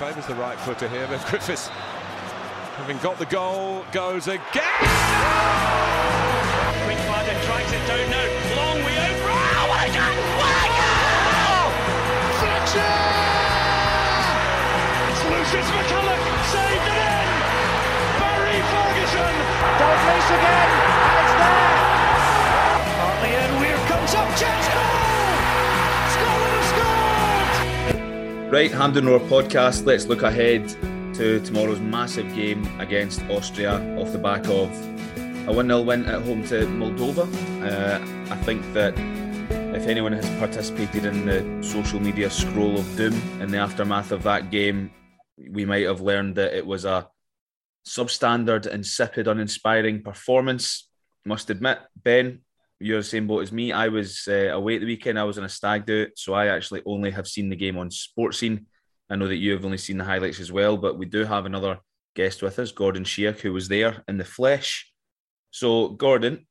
favours the right footer here, but Griffiths, having got the goal, goes again. Quick Barton tries it, don't know. Long we over. Oh, what a goal! What a goal! Fletcher! It's Lucius McCulloch saved it in. Barry Ferguson. Does race again, and it's there. Right, Hampden Roar podcast. Let's look ahead to tomorrow's massive game against Austria off the back of a 1 0 win at home to Moldova. Uh, I think that if anyone has participated in the social media scroll of doom in the aftermath of that game, we might have learned that it was a substandard, insipid, uninspiring performance. Must admit, Ben, you're the same boat as me. I was uh, away at the weekend. I was on a stag do, so I actually only have seen the game on Sportscene. I know that you have only seen the highlights as well, but we do have another guest with us, Gordon Sheach, who was there in the flesh. So, Gordon,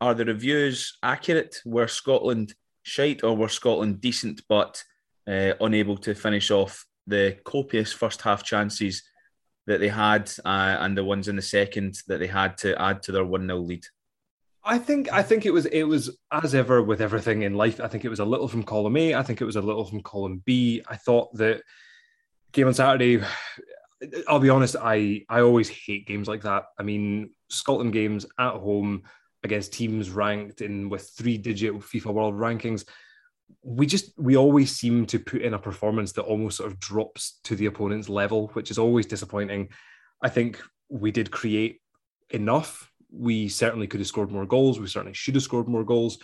are the reviews accurate? Were Scotland shite or were Scotland decent but uh, unable to finish off the copious first half chances that they had uh, and the ones in the second that they had to add to their 1 0 lead? I think I think it was it was as ever with everything in life. I think it was a little from column A. I think it was a little from column B. I thought that game on Saturday. I'll be honest. I I always hate games like that. I mean, Scotland games at home against teams ranked in with three digit FIFA World Rankings. We just we always seem to put in a performance that almost sort of drops to the opponent's level, which is always disappointing. I think we did create enough we certainly could have scored more goals. We certainly should have scored more goals.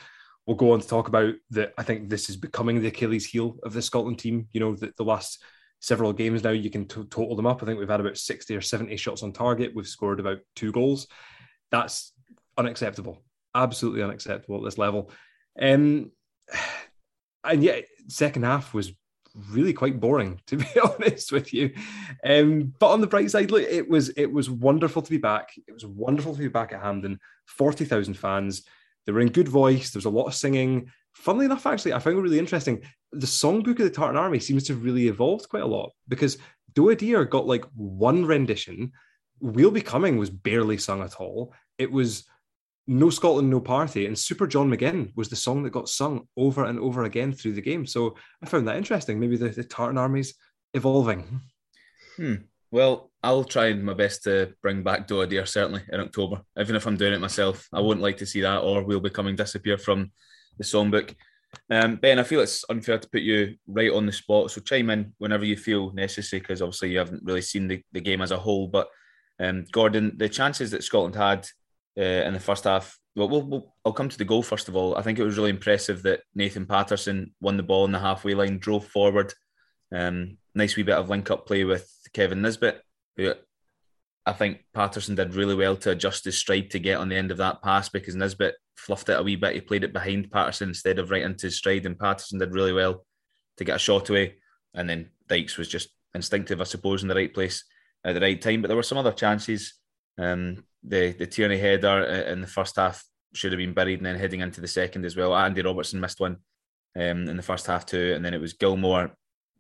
We'll go on to talk about that. I think this is becoming the Achilles heel of the Scotland team. You know, the, the last several games now, you can t- total them up. I think we've had about 60 or 70 shots on target. We've scored about two goals. That's unacceptable. Absolutely unacceptable at this level. Um, and yet, second half was really quite boring to be honest with you. Um, but on the bright side look it was it was wonderful to be back. It was wonderful to be back at Hampden. 40,000 fans. They were in good voice. There was a lot of singing. Funnily enough actually I found it really interesting. The songbook of the Tartan Army seems to have really evolved quite a lot because Doa Deer got like one rendition. We'll Be Coming was barely sung at all. It was no Scotland, no party. And Super John McGinn was the song that got sung over and over again through the game. So I found that interesting. Maybe the, the Tartan Army's evolving. Hmm. Well, I'll try my best to bring back Doa Deer certainly in October, even if I'm doing it myself. I wouldn't like to see that or We'll Be Coming disappear from the songbook. Um, ben, I feel it's unfair to put you right on the spot. So chime in whenever you feel necessary, because obviously you haven't really seen the, the game as a whole. But um, Gordon, the chances that Scotland had uh, in the first half. Well, we'll, we'll, I'll come to the goal first of all. I think it was really impressive that Nathan Patterson won the ball in the halfway line, drove forward. Um, nice wee bit of link up play with Kevin Nisbet, who I think Patterson did really well to adjust his stride to get on the end of that pass because Nisbet fluffed it a wee bit. He played it behind Patterson instead of right into his stride, and Patterson did really well to get a shot away. and then Dykes was just instinctive, I suppose, in the right place at the right time. But there were some other chances. Um, the the Tierney header in the first half should have been buried, and then heading into the second as well. Andy Robertson missed one um, in the first half too, and then it was Gilmour,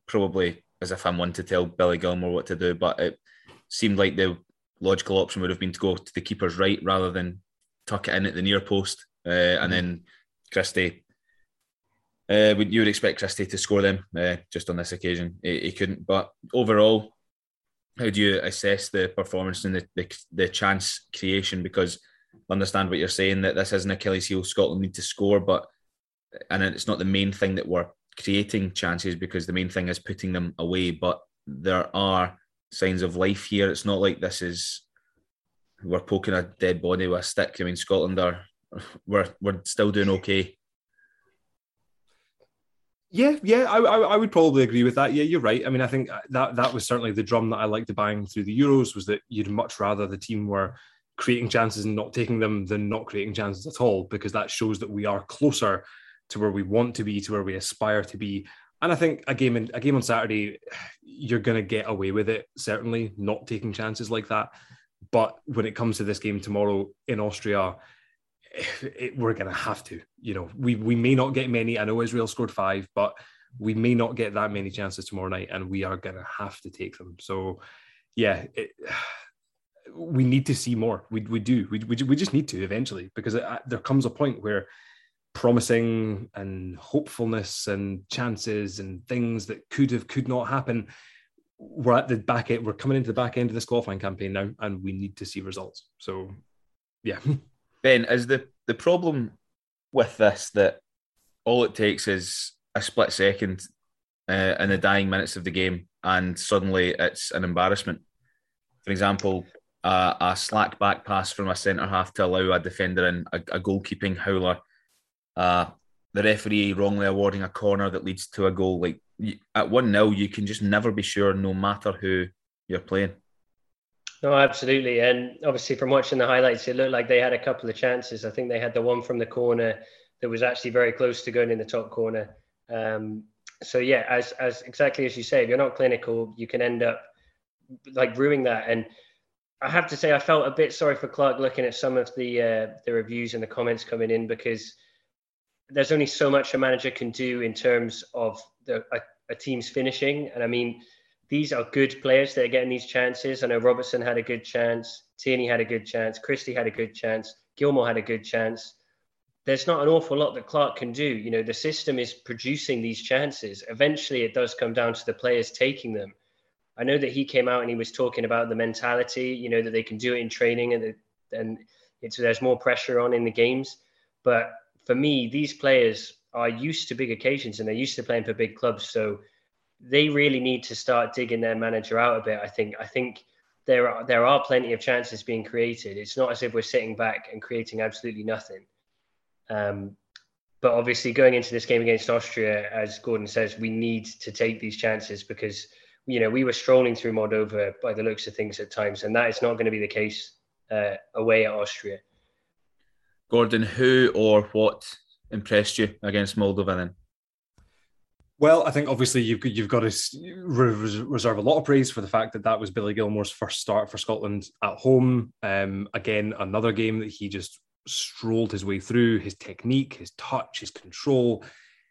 probably as if I'm one to tell Billy Gilmour what to do, but it seemed like the logical option would have been to go to the keeper's right rather than tuck it in at the near post, uh, and then Christie. Uh, you would expect Christie to score them uh, just on this occasion. He, he, couldn't, but overall, how do you assess the performance and the, the, the chance creation? Because I understand what you're saying that this isn't Achilles heel. Scotland need to score, but and it's not the main thing that we're creating chances because the main thing is putting them away. But there are signs of life here. It's not like this is we're poking a dead body with a stick. I mean, Scotland are we're we're still doing okay. Yeah, yeah, I, I, I would probably agree with that. Yeah, you're right. I mean, I think uh, that that was certainly the drum that I liked to bang through the Euros was that you'd much rather the team were creating chances and not taking them than not creating chances at all because that shows that we are closer to where we want to be, to where we aspire to be. And I think a game in, a game on Saturday, you're going to get away with it. Certainly, not taking chances like that. But when it comes to this game tomorrow in Austria, it, we're going to have to. You know, we we may not get many. I know Israel scored five, but we may not get that many chances tomorrow night, and we are going to have to take them. So, yeah, it, we need to see more. We we do. We we, we just need to eventually because it, there comes a point where promising and hopefulness and chances and things that could have could not happen we're at the back end we're coming into the back end of this qualifying campaign now and we need to see results so yeah ben is the the problem with this that all it takes is a split second uh, in the dying minutes of the game and suddenly it's an embarrassment for example uh, a slack back pass from a centre half to allow a defender in a, a goalkeeping howler uh, the referee wrongly awarding a corner that leads to a goal. Like at 1 0, you can just never be sure, no matter who you're playing. No, absolutely. And obviously, from watching the highlights, it looked like they had a couple of chances. I think they had the one from the corner that was actually very close to going in the top corner. Um, so, yeah, as, as exactly as you say, if you're not clinical, you can end up like ruining that. And I have to say, I felt a bit sorry for Clarke looking at some of the uh, the reviews and the comments coming in because there's only so much a manager can do in terms of the, a, a, team's finishing. And I mean, these are good players that are getting these chances. I know Robertson had a good chance, Tierney had a good chance, Christie had a good chance, Gilmour had a good chance. There's not an awful lot that Clarke can do. You know, the system is producing these chances. Eventually, it does come down to the players taking them. I know that he came out and he was talking about the mentality, you know, that they can do it in training and, and it's, there's more pressure on in the games. But for me, these players are used to big occasions and they're used to playing for big clubs. So they really need to start digging their manager out a bit. I think. I think there are there are plenty of chances being created. It's not as if we're sitting back and creating absolutely nothing. Um, but obviously, going into this game against Austria, as Gordon says, we need to take these chances because you know we were strolling through Moldova by the looks of things at times, and that is not going to be the case uh, away at Austria. Gordon, who or what impressed you against Moldova then? Well, I think obviously you've you've got to reserve a lot of praise for the fact that that was Billy Gilmour's first start for Scotland at home. Um, again, another game that he just strolled his way through. His technique, his touch, his control,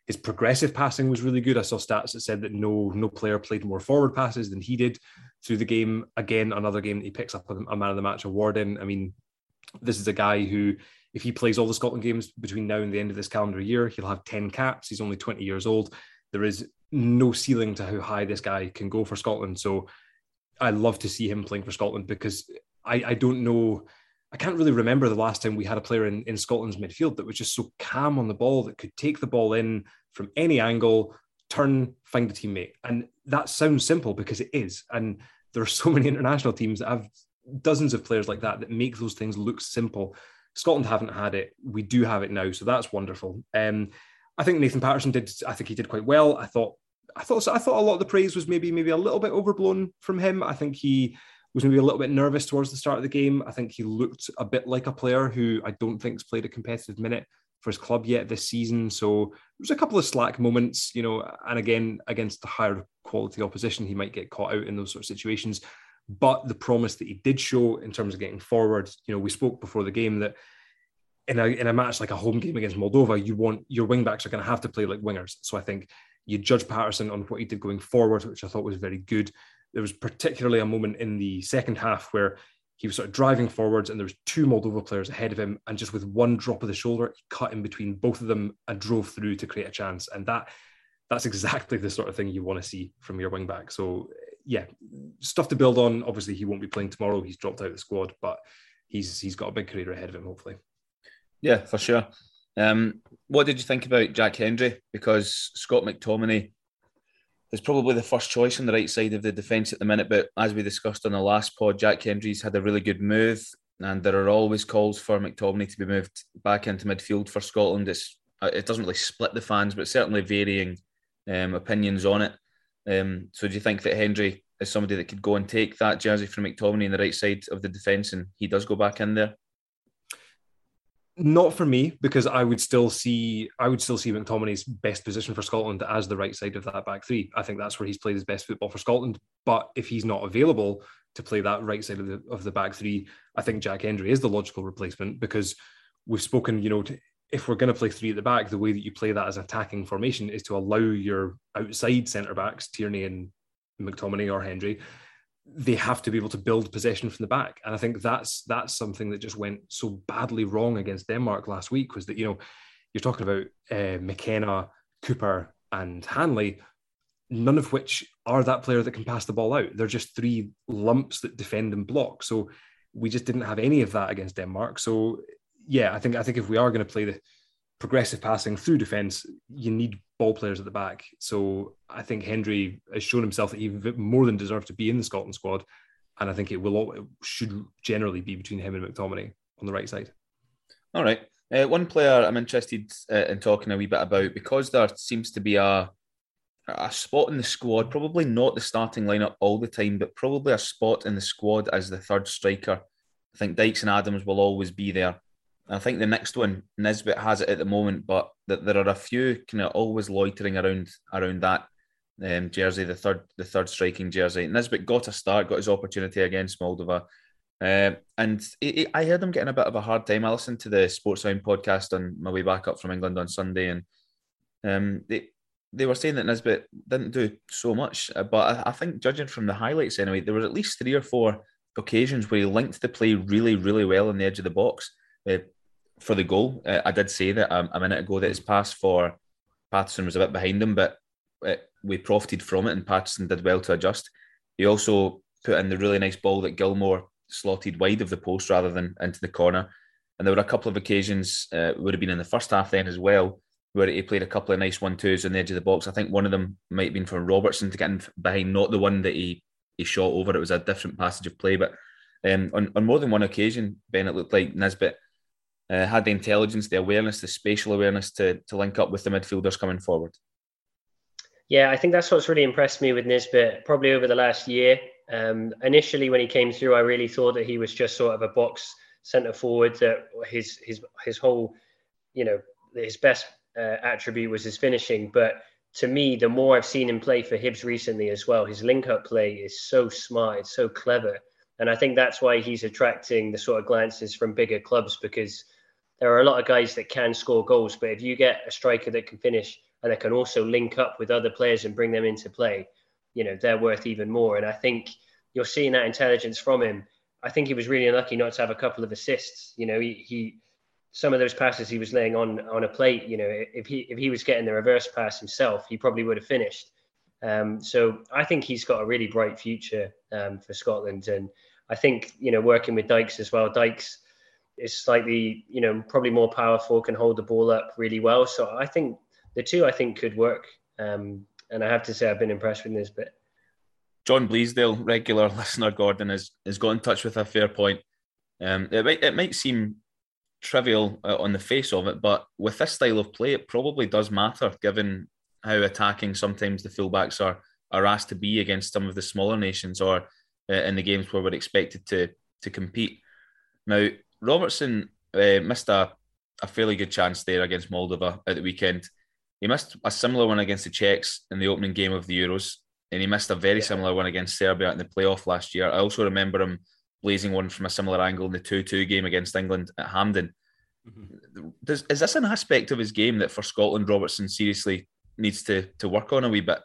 his progressive passing was really good. I saw stats that said that no no player played more forward passes than he did through the game. Again, another game that he picks up a man of the match award in. I mean, this is a guy who if he plays all the Scotland games between now and the end of this calendar year, he'll have 10 caps. He's only 20 years old. There is no ceiling to how high this guy can go for Scotland. So I love to see him playing for Scotland because I, I don't know. I can't really remember the last time we had a player in, in Scotland's midfield that was just so calm on the ball that could take the ball in from any angle, turn, find a teammate. And that sounds simple because it is. And there are so many international teams that have dozens of players like that that make those things look simple. Scotland haven't had it. We do have it now, so that's wonderful. Um, I think Nathan Patterson did. I think he did quite well. I thought. I thought. I thought a lot of the praise was maybe maybe a little bit overblown from him. I think he was maybe a little bit nervous towards the start of the game. I think he looked a bit like a player who I don't think's played a competitive minute for his club yet this season. So there was a couple of slack moments, you know, and again, against the higher quality opposition, he might get caught out in those sort of situations. But the promise that he did show in terms of getting forward, you know, we spoke before the game that in a in a match like a home game against Moldova, you want your wing backs are going to have to play like wingers. So I think you judge Patterson on what he did going forward, which I thought was very good. There was particularly a moment in the second half where he was sort of driving forwards and there was two Moldova players ahead of him and just with one drop of the shoulder he cut in between both of them and drove through to create a chance. And that that's exactly the sort of thing you want to see from your wing back. So yeah stuff to build on. Obviously he won't be playing tomorrow. He's dropped out of the squad but he's he's got a big career ahead of him hopefully yeah for sure um, what did you think about Jack Hendry because Scott McTominay is probably the first choice on the right side of the defence at the minute. But as we discussed on the last pod, Jack Hendry's had a really good move, and there are always calls for McTominay to be moved back into midfield for Scotland. It's uh, it doesn't really split the fans, but certainly varying um, opinions on it. Um, so do you think that Hendry is somebody that could go and take that jersey from McTominay in the right side of the defence, and he does go back in there? Not for me, because I would still see I would still see McTominay's best position for Scotland as the right side of that back three. I think that's where he's played his best football for Scotland. But if he's not available to play that right side of the of the back three, I think Jack Hendry is the logical replacement because we've spoken, you know, to, if we're going to play three at the back, the way that you play that as attacking formation is to allow your outside centre backs, Tierney and McTominay or Hendry, they have to be able to build possession from the back. And I think that's that's something that just went so badly wrong against Denmark last week was that, you know, you're talking about uh, McKenna, Cooper, and Hanley, none of which are that player that can pass the ball out. They're just three lumps that defend and block. So we just didn't have any of that against Denmark. So yeah, I think I think if we are going to play the progressive passing through defence, you need ball players at the back. So I think Hendry has shown himself that he more than deserves to be in the Scotland squad, and I think it will it should generally be between him and McTominay on the right side. All right. Uh, one player I'm interested uh, in talking a wee bit about because there seems to be a a spot in the squad, probably not the starting lineup all the time, but probably a spot in the squad as the third striker. I think Dykes and Adams will always be there. I think the next one, Nisbet has it at the moment, but that there are a few kind of always loitering around around that um, jersey, the third the third striking jersey. Nisbet got a start, got his opportunity against Moldova, uh, and I heard him getting a bit of a hard time. I listened to the Sports Sportsound podcast on my way back up from England on Sunday, and um, they they were saying that Nisbet didn't do so much, uh, but I, I think judging from the highlights anyway, there were at least three or four occasions where he linked the play really, really well on the edge of the box. Uh, for the goal. Uh, I did say that um, a minute ago that his pass for Patterson was a bit behind him, but uh, we profited from it, and Patterson did well to adjust. He also put in the really nice ball that Gilmour slotted wide of the post rather than into the corner. And there were a couple of occasions, uh, would have been in the first half then as well, where he played a couple of nice one twos on the edge of the box. I think one of them might have been for Robertson to get in behind, not the one that he he shot over. It was a different passage of play, but um, on, on more than one occasion, Ben, it looked like Nisbet uh, had the intelligence, the awareness, the spatial awareness to to link up with the midfielders coming forward. Yeah, I think that's what's really impressed me with Nisbet probably over the last year. Um, initially, when he came through, I really thought that he was just sort of a box centre forward. That his his his whole, you know, his best uh, attribute was his finishing. But to me, the more I've seen him play for Hibs recently as well, his link-up play is so smart, it's so clever, and I think that's why he's attracting the sort of glances from bigger clubs because there are a lot of guys that can score goals, but if you get a striker that can finish and that can also link up with other players and bring them into play, you know, they're worth even more. And I think you're seeing that intelligence from him. I think he was really unlucky not to have a couple of assists. You know, he, he some of those passes he was laying on on a plate. You know, if he if he was getting the reverse pass himself, he probably would have finished. Um, so I think he's got a really bright future um, for Scotland, and I think you know working with Dykes as well. Dykes is slightly, you know, probably more powerful, can hold the ball up really well. So I think the two, I think, could work. Um, and I have to say, I've been impressed with Nisbet. John Bleasdale, regular listener Gordon, has, has got in touch with a fair point. Um, it, might, it might seem trivial uh, on the face of it, but with this style of play, it probably does matter given how attacking sometimes the fullbacks are are asked to be against some of the smaller nations or uh, in the games where we're expected to to compete. Now, Robertson uh, missed a, a fairly good chance there against Moldova at the weekend. He missed a similar one against the Czechs in the opening game of the Euros, and he missed a very yeah. similar one against Serbia in the playoff last year. I also remember him blazing one from a similar angle in the 2 2 game against England at Hampden. Mm-hmm. Does, is this an aspect of his game that for Scotland Robertson seriously needs to, to work on a wee bit?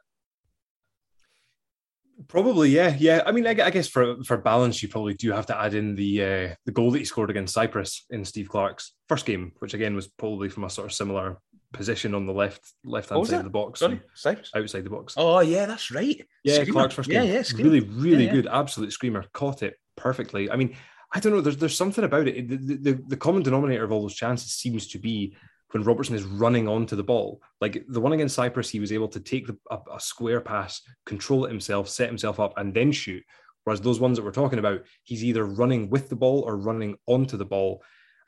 Probably, yeah, yeah. I mean, I, I, guess for for balance, you probably do have to add in the uh, the goal that he scored against Cyprus in Steve Clarke's first game, which again was probably from a sort of similar position on the left left hand side of the box. Sorry, Cyprus outside the box. Oh yeah, that's right. Yeah, screamer. Clarke's first game. Yeah, yeah, screamer. really, really yeah, yeah. good, absolute screamer. Caught it perfectly. I mean, I don't know. There's there's something about it. The, the, the common denominator of all those chances seems to be when Robertson is running onto the ball. Like the one against Cyprus, he was able to take the, a, a, square pass, control it himself, set himself up, and then shoot. Whereas those ones that we're talking about, he's either running with the ball or running onto the ball.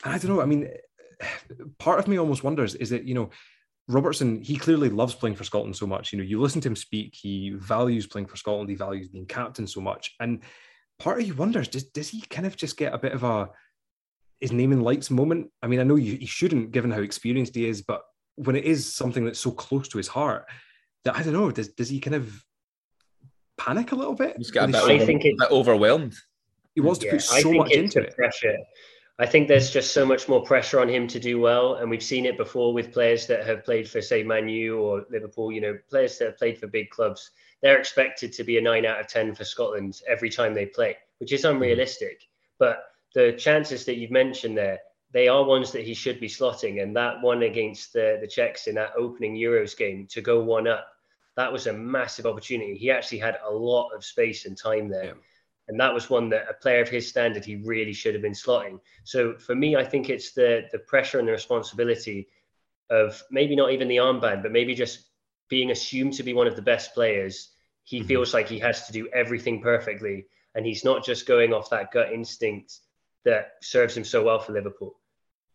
And I don't know. I mean, part of me almost wonders is that, you know, Robertson, he clearly loves playing for Scotland so much. You know, you listen to him speak, he values playing for Scotland, he values being captain so much. And part of you wonders, does, does he kind of just get a bit of a his naming in lights moment. I mean, I know you, he shouldn't, given how experienced he is, but when it is something that's so close to his heart, that I don't know, does does he kind of panic a little bit? He's got a bit, I think it, overwhelmed. He wants yeah, to put so much into it. Pressure. I think there's just so much more pressure on him to do well, and we've seen it before with players that have played for, say, Man U or Liverpool. You know, players that have played for big clubs. They're expected to be a nine out of ten for Scotland every time they play, which is unrealistic. But the chances that you've mentioned there, they are ones that he should be slotting. And that one against the, the Czechs in that opening Euros game to go one up, that was a massive opportunity. He actually had a lot of space and time there. Yeah. And that was one that a player of his standard, he really should have been slotting. So for me, I think it's the the pressure and the responsibility of maybe not even the armband, but maybe just being assumed to be one of the best players. He mm-hmm. feels like he has to do everything perfectly. And he's not just going off that gut instinct that serves him so well for Liverpool.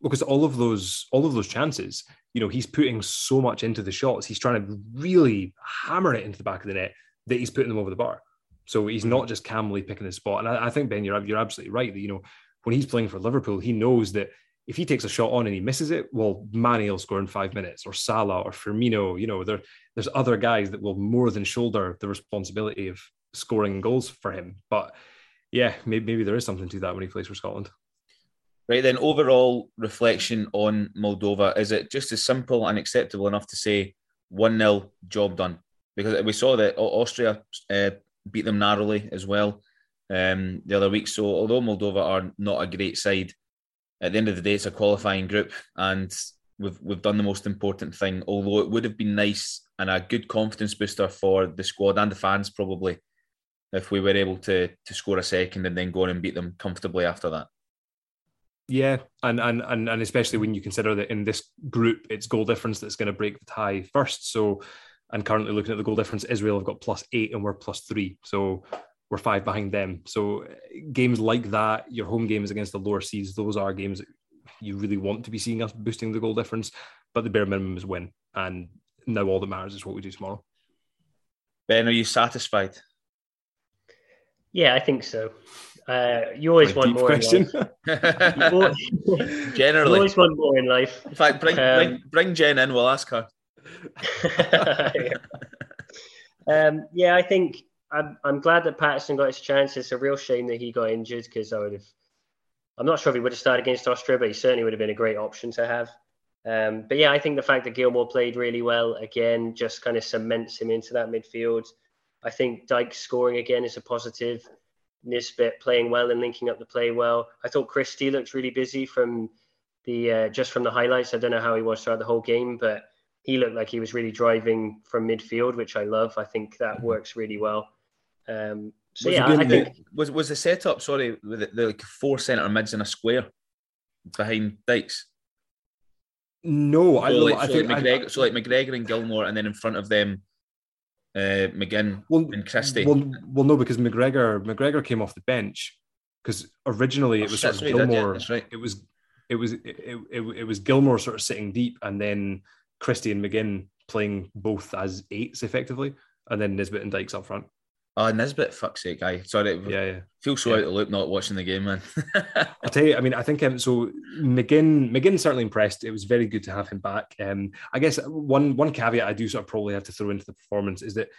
Because all of those, all of those chances, you know, he's putting so much into the shots. He's trying to really hammer it into the back of the net that he's putting them over the bar. So he's not just calmly picking his spot. And I, I think Ben, you're you're absolutely right that you know when he's playing for Liverpool, he knows that if he takes a shot on and he misses it, well, Mane will score in five minutes, or Salah, or Firmino. You know, there, there's other guys that will more than shoulder the responsibility of scoring goals for him. But yeah, maybe, maybe there is something to that when he plays for Scotland. Right then, overall reflection on Moldova is it just as simple and acceptable enough to say one 0 job done? Because we saw that Austria uh, beat them narrowly as well um, the other week. So although Moldova are not a great side, at the end of the day, it's a qualifying group, and we've we've done the most important thing. Although it would have been nice and a good confidence booster for the squad and the fans probably if we were able to to score a second and then go on and beat them comfortably after that. Yeah, and and and and especially when you consider that in this group, it's goal difference that's going to break the tie first. So, and currently looking at the goal difference, Israel have got plus eight and we're plus three. So we're five behind them. So games like that, your home games against the lower seeds, those are games that you really want to be seeing us boosting the goal difference. But the bare minimum is win, and now all that matters is what we do tomorrow. Ben, are you satisfied? Yeah, I think so. Uh, you always want more. Question. always, Generally, you always want more in life. In fact, bring um, bring, bring Jen in. We'll ask her. yeah. Um, yeah, I think I'm, I'm glad that Patterson got his chance. It's a real shame that he got injured because I would have. I'm not sure if he would have started against Austria, but he certainly would have been a great option to have. Um, but yeah, I think the fact that Gilmour played really well again just kind of cements him into that midfield. I think Dykes scoring again is a positive. Nisbet playing well and linking up the play well. I thought Christie looked really busy from the uh, just from the highlights. I don't know how he was throughout the whole game, but he looked like he was really driving from midfield, which I love. I think that mm-hmm. works really well. Um, so was yeah, I think was was the setup. Sorry, with the, the like four centre mids in a square behind Dykes. No, so I, like, I so think like McGregor, I, so like McGregor and Gilmour, and then in front of them uh, McGinn well, and Christie. Well, well, no, because McGregor McGregor came off the bench because originally it oh, was sort of Gilmour. Did, yeah, right. It was it was it, it, it was Gilmour sort of sitting deep, and then Christie and McGinn playing both as eights effectively, and then Nisbet and Dykes up front. Oh, Nisbet, fuck's sake, I sorry. Yeah, yeah. Feel so yeah. out of loop not watching the game, man. I'll tell you, I mean, I think um, so. McGinn, McGinn certainly impressed. It was very good to have him back. Um, I guess one one caveat I do sort of probably have to throw into the performance is that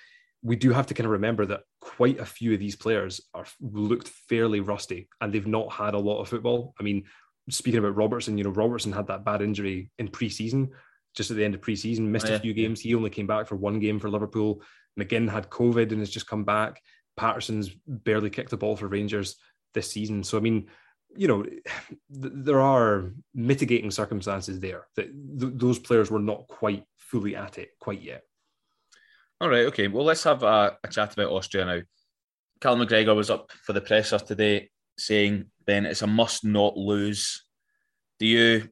we do have to kind of remember that quite a few of these players are looked fairly rusty and they've not had a lot of football. I mean, speaking about Robertson, you know, Robertson had that bad injury in pre-season, just at the end of pre-season, missed oh, yeah. a few games. He only came back for one game for Liverpool. McGinn had COVID and has just come back. Patterson's barely kicked the ball for Rangers this season. So, I mean, you know, th- there are mitigating circumstances there that th- those players were not quite fully at it quite yet. All right, okay. Well, let's have a, a chat about Austria now. Cal McGregor was up for the presser today saying, Ben, it's a must not lose. Do you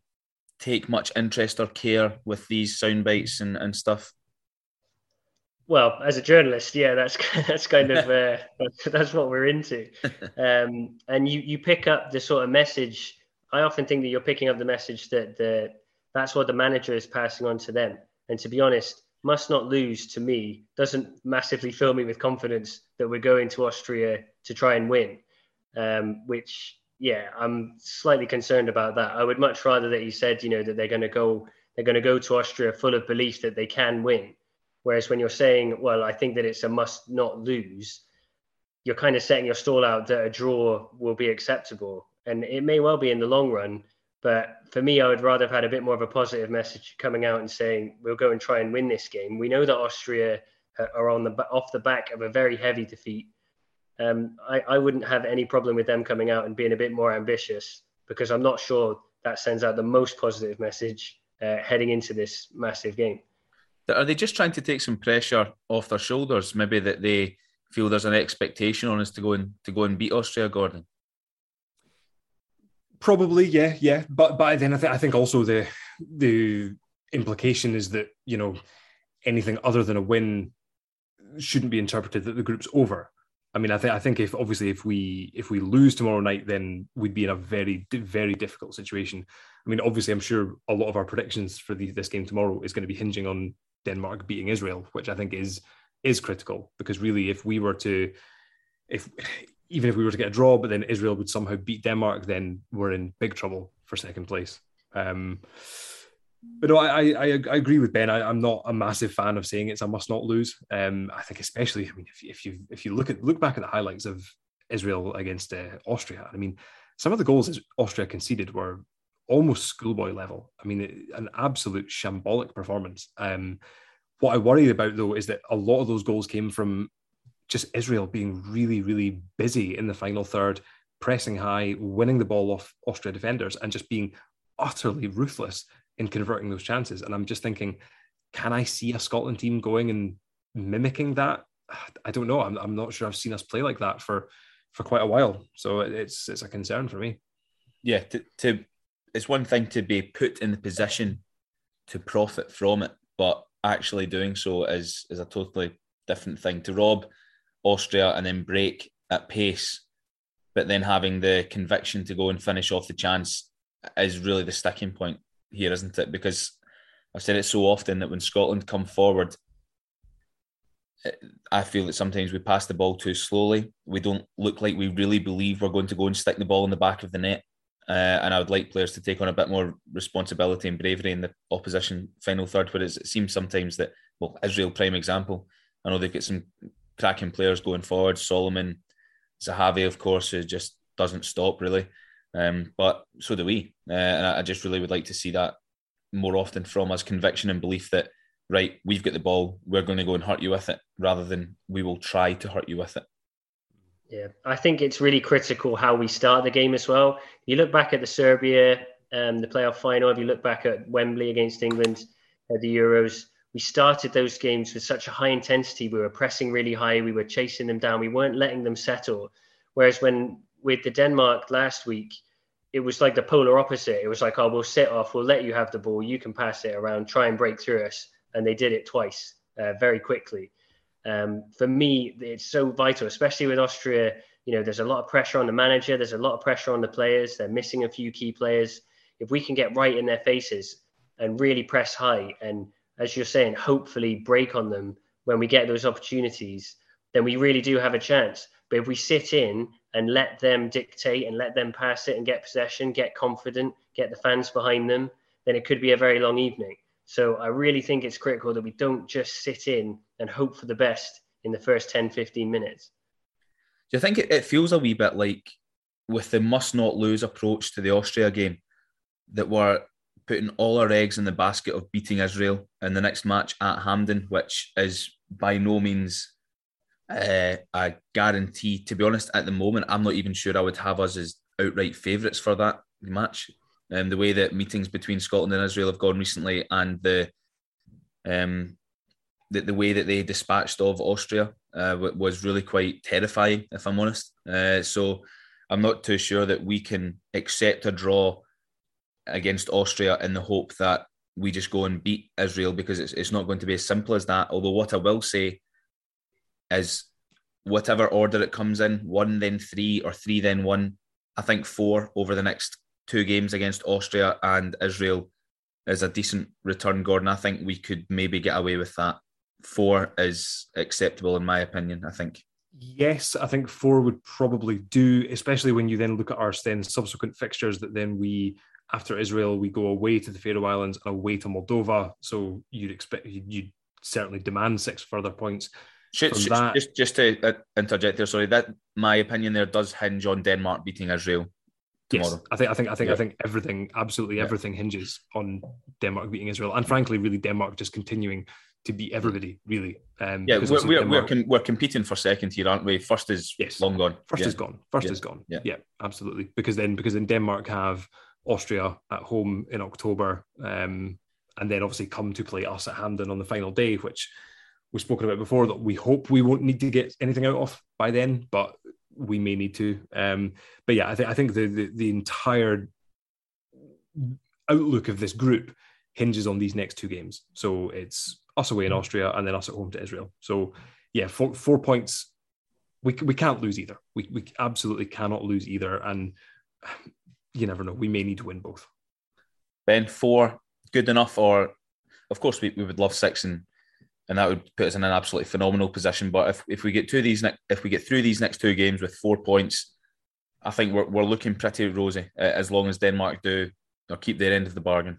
take much interest or care with these sound bites and, and stuff? Well, as a journalist, yeah, that's that's kind of uh, that's what we're into, um, and you you pick up the sort of message. I often think that you're picking up the message that the that's what the manager is passing on to them. And to be honest, must not lose to me doesn't massively fill me with confidence that we're going to Austria to try and win. Um, which, yeah, I'm slightly concerned about that. I would much rather that he said, you know, that they're going to go they're going to go to Austria full of belief that they can win Whereas when you're saying, well, I think that it's a must not lose, you're kind of setting your stall out that a draw will be acceptable. And it may well be in the long run. But for me, I would rather have had a bit more of a positive message coming out and saying, we'll go and try and win this game. We know that Austria are on the off the back of a very heavy defeat. Um, I, I wouldn't have any problem with them coming out and being a bit more ambitious because I'm not sure that sends out the most positive message uh, heading into this massive game are they just trying to take some pressure off their shoulders? Maybe that they feel there's an expectation on us to go and to go and beat Austria, Gordon. Probably, yeah, yeah. But but then I think I think also the the implication is that you know anything other than a win shouldn't be interpreted that the group's over. I mean, I think I think if obviously if we if we lose tomorrow night, then we'd be in a very very difficult situation. I mean, obviously, I'm sure a lot of our predictions for the, this game tomorrow is going to be hinging on Denmark beating Israel, which I think is is critical because really, if we were to, if even if we were to get a draw, but then Israel would somehow beat Denmark, then we're in big trouble for second place. Um, but no, I, I, I agree with Ben. I, am not a massive fan of saying it's a must not lose. Um, I think especially, I mean, if, if you if you look at look back at the highlights of Israel against uh, Austria, I mean, some of the goals Austria conceded were almost schoolboy level. I mean, an absolute shambolic performance. Um, what I worry about though is that a lot of those goals came from just Israel being really, really busy in the final third, pressing high, winning the ball off Austria defenders, and just being utterly ruthless in converting those chances. And I'm just thinking, can I see a Scotland team going and mimicking that? I don't know. I'm, I'm not sure I've seen us play like that for for quite a while. So it's it's a concern for me. Yeah, to, to it's one thing to be put in the position to profit from it, but actually doing so is is a totally different thing. To rob Austria and then break at pace, but then having the conviction to go and finish off the chance is really the sticking point here, isn't it? Because I've said it so often that when Scotland come forward, I feel that sometimes we pass the ball too slowly. We don't look like we really believe we're going to go and stick the ball in the back of the net. Uh, and I would like players to take on a bit more responsibility and bravery in the opposition final third, whereas it seems sometimes that, well, Israel, prime example, I know they've got some cracking players going forward. Solomon, Zahavi, of course, who just doesn't stop really. Um, but so do we. Uh, and I, I just really would like to see that more often from us conviction and belief that, right, we've got the ball, we're going to go and hurt you with it, rather than we will try to hurt you with it. Yeah, I think it's really critical how we start the game as well. You look back at the Serbia, um, the playoff final. If you look back at Wembley against England at the Euros, we started those games with such a high intensity. We were pressing really high. We were chasing them down. We weren't letting them settle. Whereas when with the Denmark last week, it was like the polar opposite. It was like, oh, we'll sit off. We'll let you have the ball. You can pass it around. Try and break through us. And they did it twice, uh, very quickly. Um, for me, it's so vital, especially with Austria. You know, there's a lot of pressure on the manager. There's a lot of pressure on the players. They're missing a few key players. If we can get right in their faces and really press high, and as you're saying, hopefully break on them when we get those opportunities, then we really do have a chance. But if we sit in and let them dictate and let them pass it and get possession, get confident, get the fans behind them, then it could be a very long evening. So I really think it's critical that we don't just sit in and hope for the best in the first 10, 15 minutes. Do you think it, feels a wee bit like with the must not lose approach to the Austria game that we're putting all our eggs in the basket of beating Israel in the next match at Hampden, which is by no means uh, a guarantee. To be honest, at the moment, I'm not even sure I would have us as outright favourites for that match. Um, the way that meetings between Scotland and Israel have gone recently, and the um, the, the way that they dispatched of Austria uh, was really quite terrifying, if I'm honest. Uh, so I'm not too sure that we can accept a draw against Austria in the hope that we just go and beat Israel because it's, it's not going to be as simple as that. Although, what I will say is whatever order it comes in one, then three, or three, then one, I think four over the next two games against Austria and Israel is a decent return, Gordon. I think we could maybe get away with that. Four is acceptable, in my opinion, I think. Yes, I think four would probably do, especially when you then look at our then subsequent fixtures that then we after Israel, we go away to the Faroe Islands and away to Moldova. So you'd expect you'd certainly demand six further points. Should, should, that, just just to uh, interject there, sorry, that my opinion there does hinge on Denmark beating Israel tomorrow. Yes, I think I think I think yeah. I think everything, absolutely everything, yeah. hinges on Denmark beating Israel, and frankly, really Denmark just continuing to beat everybody. Really, um, yeah, we're we're, we're, com- we're, competing for second here, aren't we? First is yes. long gone. First yeah. is gone. First is gone. Yeah. yeah, absolutely. Because then because then Denmark have Austria at home in October, um, and then obviously come to play us at Hampden on the final day, which we've spoken about before. That we hope we won't need to get anything out of by then, but we may need to. Um, but yeah, I think I think the, the the entire outlook of this group hinges on these next two games. So it's us away in Austria and then us at home to Israel. So yeah, four, four points. We, we can't lose either. We, we absolutely cannot lose either. And you never know. We may need to win both. Ben, four, good enough, or of course we, we would love six, and and that would put us in an absolutely phenomenal position. But if, if we get to these ne- if we get through these next two games with four points, I think we're we're looking pretty rosy uh, as long as Denmark do or keep their end of the bargain.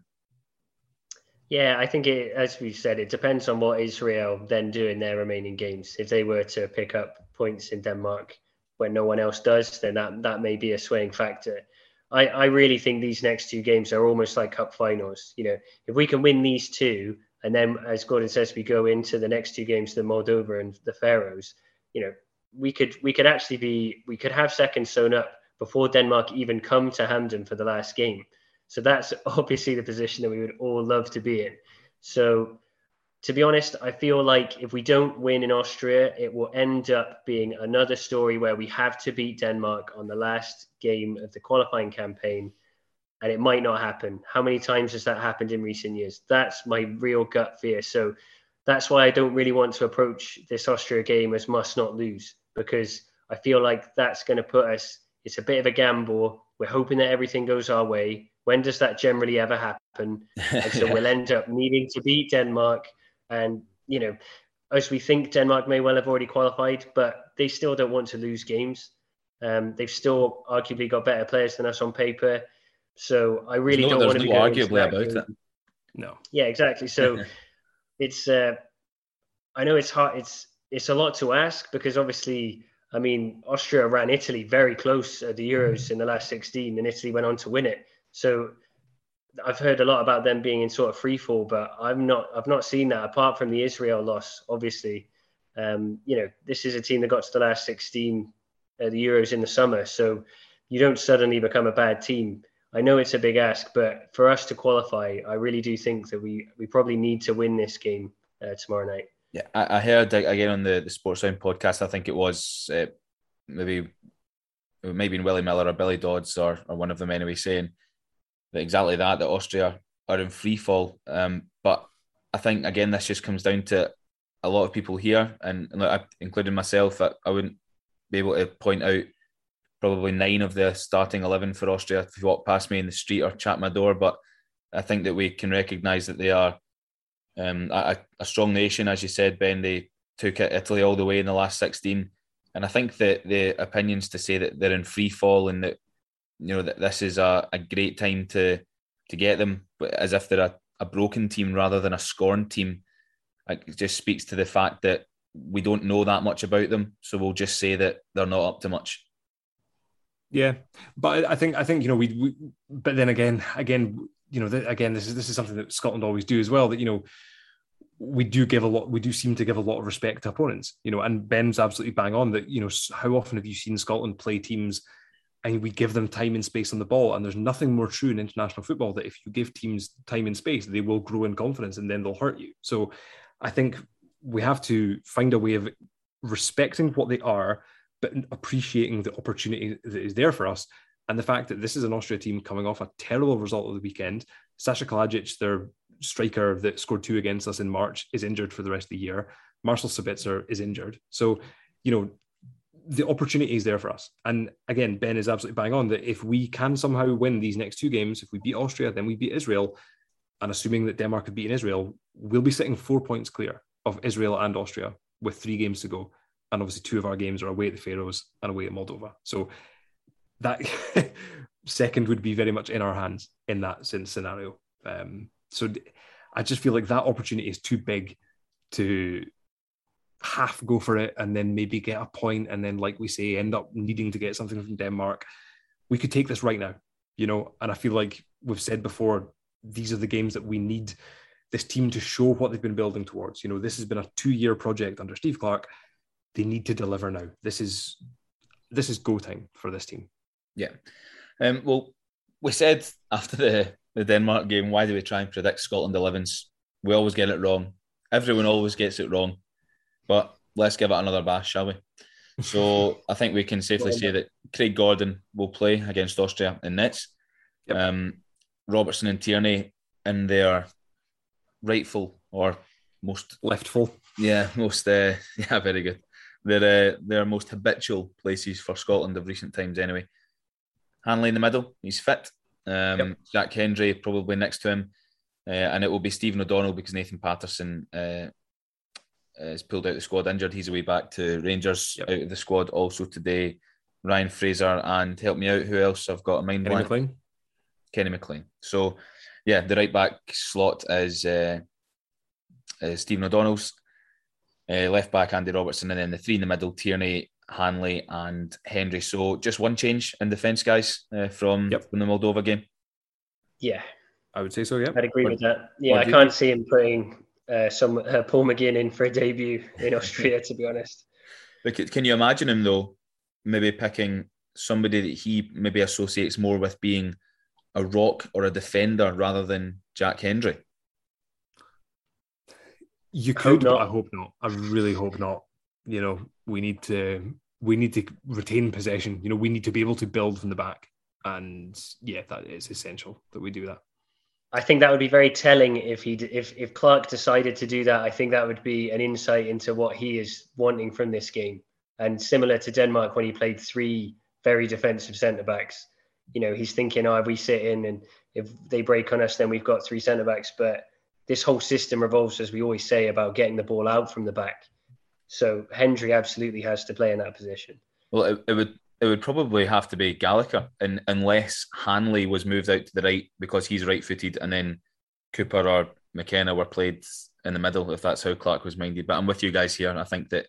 Yeah, I think it, as we said, it depends on what Israel then do in their remaining games. If they were to pick up points in Denmark when no one else does, then that that may be a swaying factor. I, I really think these next two games are almost like cup finals. You know, if we can win these two, and then as Gordon says, we go into the next two games, the Moldova and the Faroes. You know, we could we could actually be we could have second sewn up before Denmark even come to Hampden for the last game. So that's obviously the position that we would all love to be in. So to be honest, I feel like if we don't win in Austria, it will end up being another story where we have to beat Denmark on the last game of the qualifying campaign, and it might not happen. How many times has that happened in recent years? That's my real gut fear. So that's why I don't really want to approach this Austria game as must not lose, because I feel like that's going to put us, it's a bit of a gamble. We're hoping that everything goes our way. When does that generally ever happen? And so we'll end up needing to beat Denmark and, you know, as we think Denmark may well have already qualified, but they still don't want to lose games. Um, they've still arguably got better players than us on paper. So I really no, don't want to no be arguably about game. it. No. Yeah, exactly. So it's uh, I know it's hard. It's it's a lot to ask because obviously, I mean, Austria ran Italy very close at the Euros in the last 16, and Italy went on to win it. So I've heard a lot about them being in sort of free fall, but I've not I've not seen that apart from the Israel loss. Obviously, um, you know this is a team that got to the last 16 uh, the Euros in the summer, so you don't suddenly become a bad team. I know it's a big ask, but for us to qualify, I really do think that we we probably need to win this game uh, tomorrow night. Yeah, I, I, heard again on the the Sports Sound podcast. I think it was uh, maybe maybe Willie Miller or Billy Dodds or, or one of them anyway saying exactly that that Austria are in free fall. Um, but I think again this just comes down to a lot of people here, and, and including myself, I, I wouldn't be able to point out probably nine of the starting eleven for Austria if you walk past me in the street or chat my door. But I think that we can recognise that they are um, a, a, strong nation, as you said, Ben. They took Italy all the way in the last 16. And I think that the opinions to say that they're in free fall and that you know that this is a, a great time to to get them, but as if they're a, a broken team rather than a scorned team, it just speaks to the fact that we don't know that much about them. So we'll just say that they're not up to much. Yeah, but I think I think you know we, we but then again again you know the, again this is this is something that Scotland always do as well that you know we do give a lot we do seem to give a lot of respect to opponents you know and Ben's absolutely bang on that you know how often have you seen Scotland play teams and we give them time and space on the ball and there's nothing more true in international football that if you give teams time and space they will grow in confidence and then they'll hurt you so I think we have to find a way of respecting what they are but appreciating the opportunity that is there for us. And the fact that this is an Austria team coming off a terrible result of the weekend. Sasha Kalajdzic, their striker that scored two against us in March, is injured for the rest of the year. Marcel Sabitzer is injured. So, you know, the opportunity is there for us. And again, Ben is absolutely bang on that if we can somehow win these next two games, if we beat Austria, then we beat Israel. And assuming that Denmark have beaten Israel, we'll be sitting four points clear of Israel and Austria with three games to go and obviously two of our games are away at the Faroes and away at Moldova. So that second would be very much in our hands in that scenario. Um, so I just feel like that opportunity is too big to half go for it and then maybe get a point and then, like we say, end up needing to get something from Denmark. We could take this right now, you know. And I feel like we've said before, these are the games that we need this team to show what they've been building towards. You know, this has been a two-year project under Steve Clarke they need to deliver now. This is this is go time for this team. Yeah. Um, well, we said after the, the Denmark game, why do we try and predict Scotland 11s? We always get it wrong. Everyone always gets it wrong. But let's give it another bash, shall we? So I think we can safely say that Craig Gordon will play against Austria in nets. Yep. Um, Robertson and Tierney in their rightful or most leftful. Yeah, most uh, yeah, very good. They're uh, their most habitual places for Scotland of recent times, anyway. Hanley in the middle, he's fit. Um, yep. Jack Hendry probably next to him, uh, and it will be Stephen O'Donnell because Nathan Patterson uh, has pulled out the squad injured. He's away back to Rangers yep. out of the squad also today. Ryan Fraser and help me out. Who else I've got in mind? Kenny McLean. Kenny McLean. So, yeah, the right back slot is uh, Stephen O'Donnell's uh, left back Andy Robertson, and then the three in the middle Tierney, Hanley, and Hendry. So just one change in defence, guys, uh, from yep. from the Moldova game. Yeah, I would say so. Yeah, I'd agree with that. Yeah, I can't see him putting uh, some uh, Paul McGinn in for a debut in Austria. to be honest, Look, can you imagine him though? Maybe picking somebody that he maybe associates more with being a rock or a defender rather than Jack Hendry. You could, I but I hope not. I really hope not. You know, we need to we need to retain possession. You know, we need to be able to build from the back, and yeah, that is essential that we do that. I think that would be very telling if he if if Clarke decided to do that. I think that would be an insight into what he is wanting from this game. And similar to Denmark when he played three very defensive centre backs, you know, he's thinking, oh, if we sit in and if they break on us, then we've got three centre backs. But this whole system revolves, as we always say, about getting the ball out from the back. So Hendry absolutely has to play in that position. Well, it, it would it would probably have to be Gallagher, and unless Hanley was moved out to the right because he's right-footed, and then Cooper or McKenna were played in the middle, if that's how Clarke was minded. But I'm with you guys here. I think that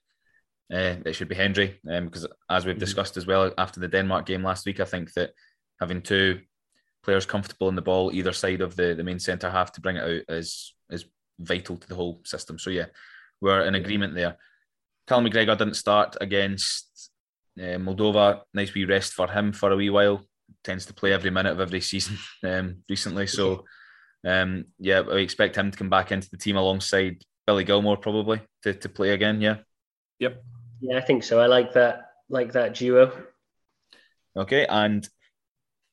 uh, it should be Hendry, um, because as we've mm-hmm. discussed as well after the Denmark game last week, I think that having two players comfortable in the ball either side of the, the main centre half to bring it out is is vital to the whole system. So yeah, we're in agreement there. Callum McGregor didn't start against uh, Moldova. Nice wee rest for him for a wee while. Tends to play every minute of every season um, recently. So um, yeah, I expect him to come back into the team alongside Billy Gilmour probably to, to play again. Yeah. Yep. Yeah, I think so. I like that like that duo. Okay, and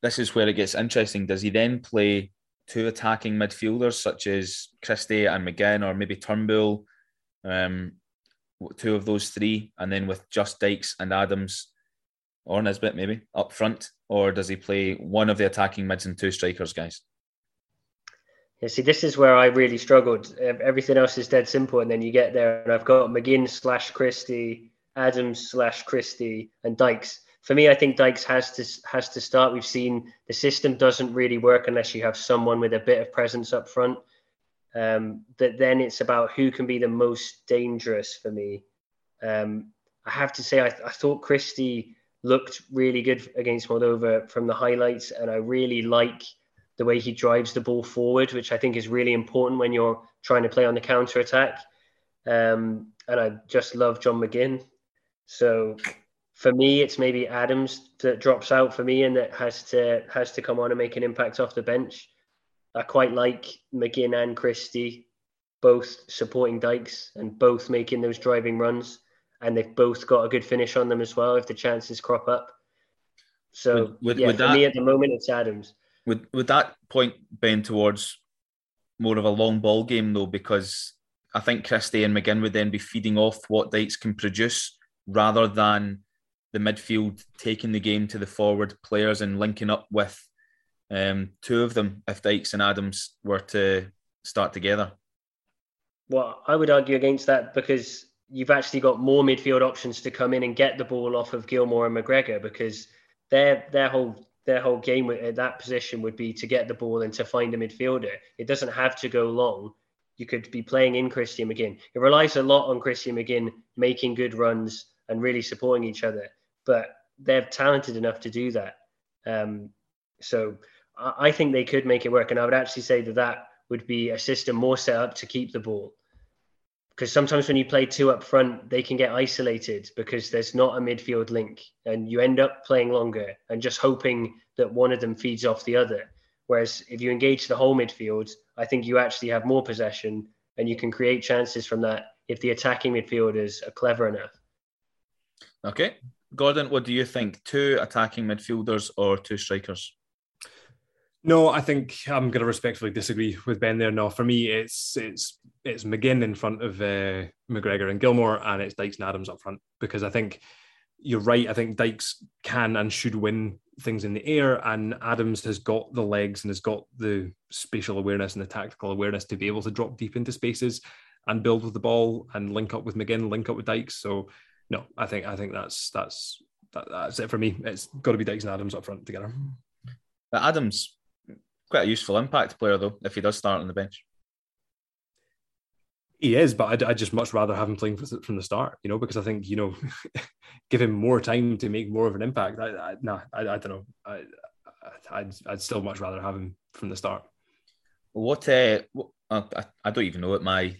this is where it gets interesting. Does he then play two attacking midfielders such as Christie and McGinn, or maybe Turnbull, um, two of those three, and then with just Dykes and Adams or Nisbet maybe up front, or does he play one of the attacking mids and two strikers, guys? Yeah, see, this is where I really struggled. Everything else is dead simple, and then you get there, and I've got McGinn slash Christie, Adams slash Christie, and Dykes. For me, I think Dykes has to has to start. We've seen the system doesn't really work unless you have someone with a bit of presence up front. Um, but then it's about who can be the most dangerous for me. Um, I have to say, I, I thought Christie looked really good against Moldova from the highlights, and I really like the way he drives the ball forward, which I think is really important when you're trying to play on the counter attack. Um, and I just love John McGinn. So for me, it's maybe Adams that drops out for me and that has to has to come on and make an impact off the bench. I quite like McGinn and Christie both supporting Dykes and both making those driving runs, and they've both got a good finish on them as well if the chances crop up. So would, would, yeah, would for that... me at the moment, it's Adams. Would would that point bend towards more of a long ball game though? Because I think Christie and McGinn would then be feeding off what Dykes can produce rather than the midfield taking the game to the forward players and linking up with um, two of them if Dykes and Adams were to start together. Well, I would argue against that because you've actually got more midfield options to come in and get the ball off of Gilmour and McGregor because their their whole their whole game at that position would be to get the ball and to find a midfielder. It doesn't have to go long. You could be playing in Christian McGinn. It relies a lot on Christian McGinn making good runs and really supporting each other, but they're talented enough to do that. Um, so I think they could make it work. And I would actually say that that would be a system more set up to keep the ball because sometimes when you play two up front, they can get isolated because there's not a midfield link, and you end up playing longer and just hoping that one of them feeds off the other. Whereas if you engage the whole midfield, I think you actually have more possession and you can create chances from that if the attacking midfielders are clever enough. Okay. Gordon, what do you think? Two attacking midfielders or two strikers? No, I think I'm going to respectfully disagree with Ben there. No, for me, it's it's it's McGinn in front of uh, McGregor and Gilmour, and it's Dykes and Adams up front because I think you're right. I think Dykes can and should win things in the air, and Adams has got the legs and has got the spatial awareness and the tactical awareness to be able to drop deep into spaces and build with the ball and link up with McGinn, link up with Dykes. So no, I think I think that's that's that, that's it for me. It's got to be Dykes and Adams up front together. But Adams quite a useful impact player though if he does start on the bench. He is, but I'd, I'd, just much rather have him playing from the start, you know, because I think you know, give him more time to make more of an impact. I, I no, I, I don't know. I, I'd, I'd still much rather have him from the start. What? Uh, what I, I don't even know what my.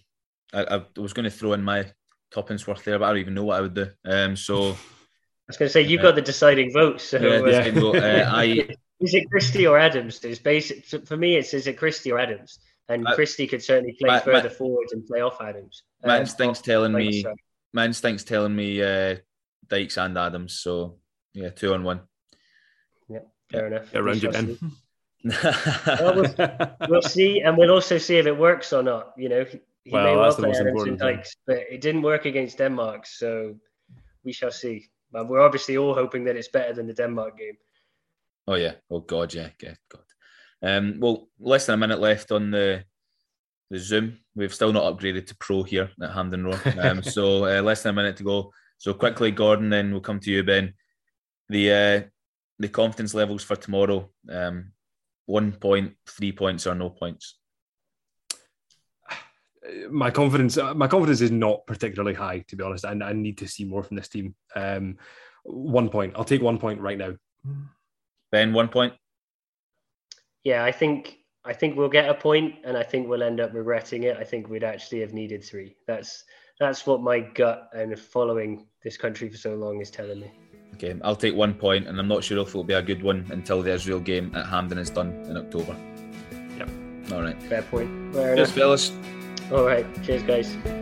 I, I was going to throw in my toppings worth there, but I don't even know what I would do. Um, so I was going to say you uh, got the deciding vote. So yeah, yeah. uh, I is it Christie or Adams? It's basic for me. It's is it Christie or Adams? And uh, Christie could certainly play my, further my, forward and play off Adams. My instinct's telling me. So. My instinct's telling me uh, Dykes and Adams. So yeah, two on one. Yeah, fair yeah. enough. Yeah, around you then. well, we'll, we'll, see, and we'll also see if it works or not. You know, he well, may well play Adams and Dykes, but it didn't work against Denmark, so we shall see. But we're obviously all hoping that it's better than the Denmark game. Oh yeah. Oh god, yeah. yeah. God. Um, well, less than a minute left on the the Zoom. We've still not upgraded to Pro here at Hampden Road. Um, so uh, less than a minute to go. So quickly, Gordon. Then we'll come to you, Ben. The uh, the confidence levels for tomorrow. Um, one point, three points, or no points. My confidence, my confidence is not particularly high, to be honest. I, I need to see more from this team. Um, one point. I'll take one point right now. Ben, one point. Yeah, I think I think we'll get a point, and I think we'll end up regretting it. I think we'd actually have needed three. That's that's what my gut and following this country for so long is telling me. Okay, I'll take one point, and I'm not sure if it'll be a good one until the Israel game at Hampden is done in October. Yep. All right. Fair point. Fair Cheers, fellas. All right. Cheers, guys.